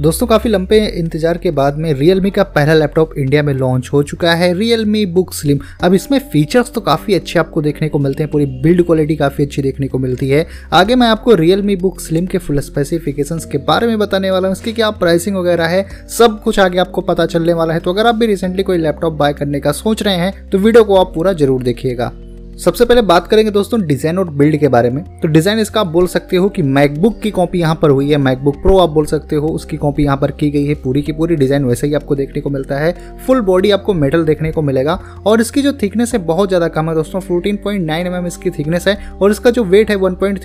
दोस्तों, काफ़ी लंबे इंतज़ार के बाद में Realme का पहला लैपटॉप इंडिया में लॉन्च हो चुका है। Realme Book Slim अब इसमें फीचर्स तो काफ़ी अच्छे आपको देखने को मिलते हैं। पूरी बिल्ड क्वालिटी काफ़ी अच्छी देखने को मिलती है। आगे मैं आपको Realme Book Slim के फुल स्पेसिफिकेशंस के बारे में बताने वाला हूँ। इसकी क्या प्राइसिंग वगैरह है, सब कुछ आगे आपको पता चलने वाला है। तो अगर आप भी रिसेंटली कोई लैपटॉप बाय करने का सोच रहे हैं तो वीडियो को आप पूरा ज़रूर देखिएगा। सबसे पहले बात करेंगे दोस्तों डिज़ाइन और बिल्ड के बारे में। तो डिज़ाइन इसका आप बोल सकते हो कि मैकबुक की कॉपी यहाँ पर हुई है। मैकबुक प्रो आप बोल सकते हो, उसकी कॉपी यहाँ पर की गई है। पूरी की पूरी डिज़ाइन वैसे ही आपको देखने को मिलता है। फुल बॉडी आपको मेटल देखने को मिलेगा। और इसकी जो थिकनेस है, बहुत ज़्यादा कम है दोस्तों। फोर्टीन पॉइंट mm इसकी थिकनेस है। और इसका जो वेट है वन पॉइंट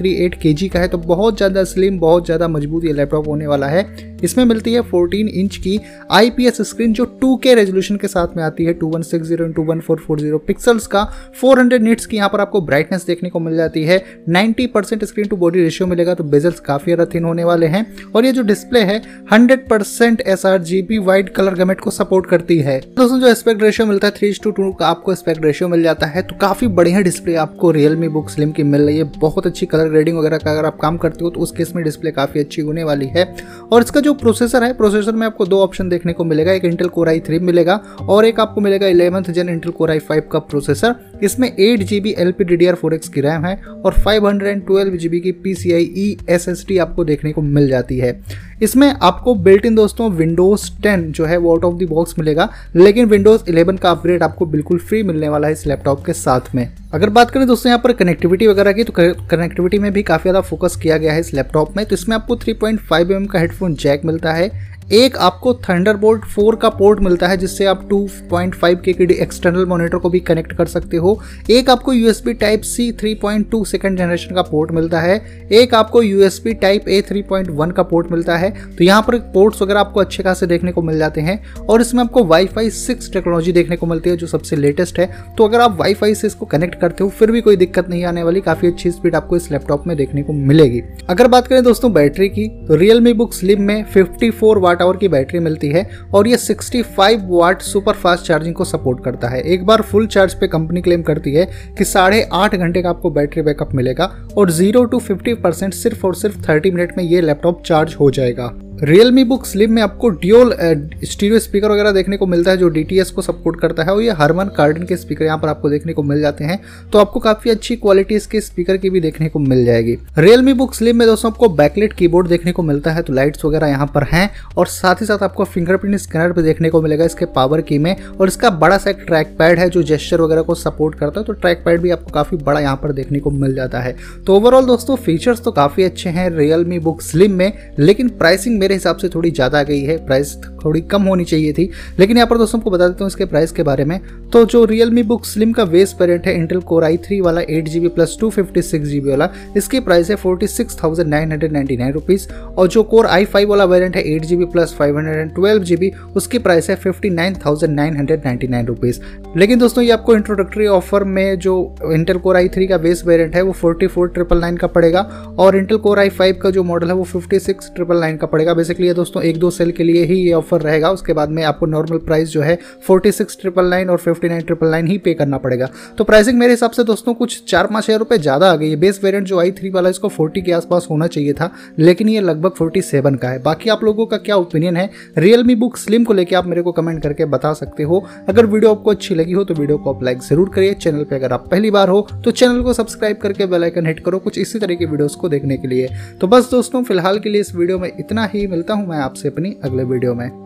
का है। तो बहुत ज़्यादा स्लिम बहुत ज़्यादा मज़बूत ये लैपटॉप होने वाला है। इसमें मिलती है 14 इंच की आईपीएस स्क्रीन जो 2K रेजोल्यूशन के साथ में आती है। 2160 इंटू पिक्सल्स का। 400 निट्स की यहाँ पर आपको ब्राइटनेस देखने को मिल जाती है। 90 percent screen to body ratio मिलेगा तो बेजल्स काफ़ी ज़्यादा थिन होने वाले हैं। और ये जो डिस्प्ले है 100 percent S R G B white colour gamut को सपोर्ट करती है। दोस्तों, जो एस्पेक्ट रेशियो मिलता है थ्री टू टू का आपको एस्पेक्ट रेशियो मिल जाता है तो काफ़ी बढ़िया डिस्प्ले आपको रियलमी बुक स्लिम की मिल रही है। बहुत अच्छी कलर ग्रेडिंग वगैरह का अगर आप काम करते हो तो उस केस में डिस्प्ले काफ़ी अच्छी होने वाली है। और इसका जो प्रोसेसर है प्रोसेसर में आपको दो ऑप्शन देखने को मिलेगा, एक इंटेल कोर आई थ्री मिलेगा, और एक आपको मिलेगा eleventh gen Intel core i five का प्रोसेसर इसमें eight GB L P D D R four X की रैम है और five hundred and twelve GB P C I E S S T T आपको देखने को मिल जाती है। इसमें आपको बिल्ट इन दोस्तों विंडोज़ 10 जो है वो आउट ऑफ़ द बॉक्स मिलेगा, लेकिन विंडोज़ 11 का अपग्रेड आपको बिल्कुल फ्री मिलने वाला है इस लैपटॉप के साथ में। अगर बात करें दोस्तों यहाँ पर कनेक्टिविटी वगैरह की तो कनेक्टिविटी में भी काफ़ी ज़्यादा फोकस किया गया है इस लैपटॉप में तो इसमें आपको 3.5 mm का हेडफोन जैक मिलता है एक आपको थंडरबोल्ट 4 का पोर्ट मिलता है, जिससे आप 2.5 के की एक्सटर्नल मॉनिटर को भी कनेक्ट कर सकते हो। एक आपको USB type C 3.2 second generation का पोर्ट मिलता है। एक आपको यूएसबी टाइप ए 3.1 का पोर्ट मिलता है। तो यहाँ पर पोर्ट्स वगैरह आपको अच्छे खासे देखने को मिल जाते हैं। और इसमें आपको वाईफाई सिक्स टेक्नोलॉजी देखने को मिलती है, जो सबसे लेटेस्ट है। तो अगर आप वाईफाई से इसको कनेक्ट करते हो, फिर भी कोई दिक्कत नहीं आने वाली। काफ़ी अच्छी स्पीड आपको इस लैपटॉप में देखने को मिलेगी। अगर बात करें दोस्तों बैटरी की तो रियलमी बुक स्लिम में फिफ्टी वाट आवर की बैटरी मिलती है और ये 65 वाट सुपर फास्ट चार्जिंग को सपोर्ट करता है। एक बार फुल चार्ज पे कंपनी क्लेम करती है कि साढ़े आठ घंटे का आपको बैटरी बैकअप मिलेगा और ज़ीरो टू फिफ्टी परसेंट सिर्फ़ और सिर्फ़ थर्टी मिनट में ये लैपटॉप चार्ज हो जाएगा। रियलमी बुक स्लिम में आपको ड्यूल स्टीरियो स्पीकर वगैरह देखने को मिलता है जो DTS को सपोर्ट करता है और ये हरमन कार्डन के स्पीकर यहाँ पर आपको देखने को मिल जाते हैं। तो आपको काफ़ी अच्छी क्वालिटी इसके स्पीकर की भी देखने को मिल जाएगी। रियलमी बुक स्लिम में दोस्तों आपको बैकलेट कीबोर्ड देखने को मिलता है तो लाइट्स वगैरह यहाँ पर हैं। और साथ ही साथ आपको फिंगरप्रिंट स्कैनर भी देखने को मिलेगा इसके पावर की में। और इसका बड़ा सा एक ट्रैक पैड है जो जेस्टर वगैरह को सपोर्ट करता है तो ट्रैक पैड भी आपको काफ़ी बड़ा यहाँ पर देखने को मिल जाता है। तो ओवरऑल दोस्तों फीचर्स तो काफ़ी अच्छे हैं रियलमी बुक स्लिम में, लेकिन प्राइसिंग मेरे हिसाब से थोड़ी ज़्यादा गई है प्राइस थोड़ी कम होनी चाहिए थी। लेकिन यहाँ पर दोस्तों को बता देता हूँ इसके प्राइस के बारे में। तो जो रियलमी बुक स्लिम का वेस वेरियंट है इंटेल कोर आई थ्री वाला eight G B plus two fifty six G B वाला, इसकी प्राइस है forty six thousand nine hundred ninety nine rupees और जो कोर आई फाइव वाला वेरियंट है eight G B plus five hundred and twelve G B उसकी price है fifty nine thousand nine hundred ninety nine rupees लेकिन दोस्तों ये आपको इंट्रोडक्टरी ऑफ़र में जो इंटेल कोर आई थ्री का बेस वेरियंट है, वो फोर्टी फोर ट्रिपल नाइन का पड़ेगा। और इंटेल कोर आई फाइव का जो मॉडल है, वो फिफ्टी सिक्स ट्रिपल नाइन का पड़ेगा। बेसिकली ये दोस्तों एक दो सेल के लिए ही ये ऑफ़र रहेगा, उसके बाद में आपको नॉर्मल प्राइस जो है फोर्टी सिक्स ट्रिपल नाइन और फिफ्टी नाइन ट्रिपल नाइन ही पे करना पड़ेगा। तो प्राइसिंग मेरे हिसाब से दोस्तों कुछ चार पाँच हज़ार रुपये ज़्यादा आ गई है। बेस वेरियंट जो आई थ्री वाला, इसको फोर्टी के आसपास होना चाहिए था, लेकिन ये लगभग फोर्टी सेवन का है। बाकी आप लोगों का क्या ओपिनियन है? रियलमी बुक स्लिम को लेकर आप मेरे को कमेंट करके बता सकते हो। अगर वीडियो आपको अच्छी लगी हो तो वीडियो को आप लाइक ज़रूर करिए। चैनल पर अगर आप पहली बार हो तो चैनल को सब्सक्राइब करके बेलाइकन हिट करो कुछ इसी तरह की वीडियोस को देखने के लिए। तो बस दोस्तों, फ़िलहाल के लिए इस वीडियो में इतना ही। मिलता हूँ मैं आपसे अपनी अगले वीडियो में।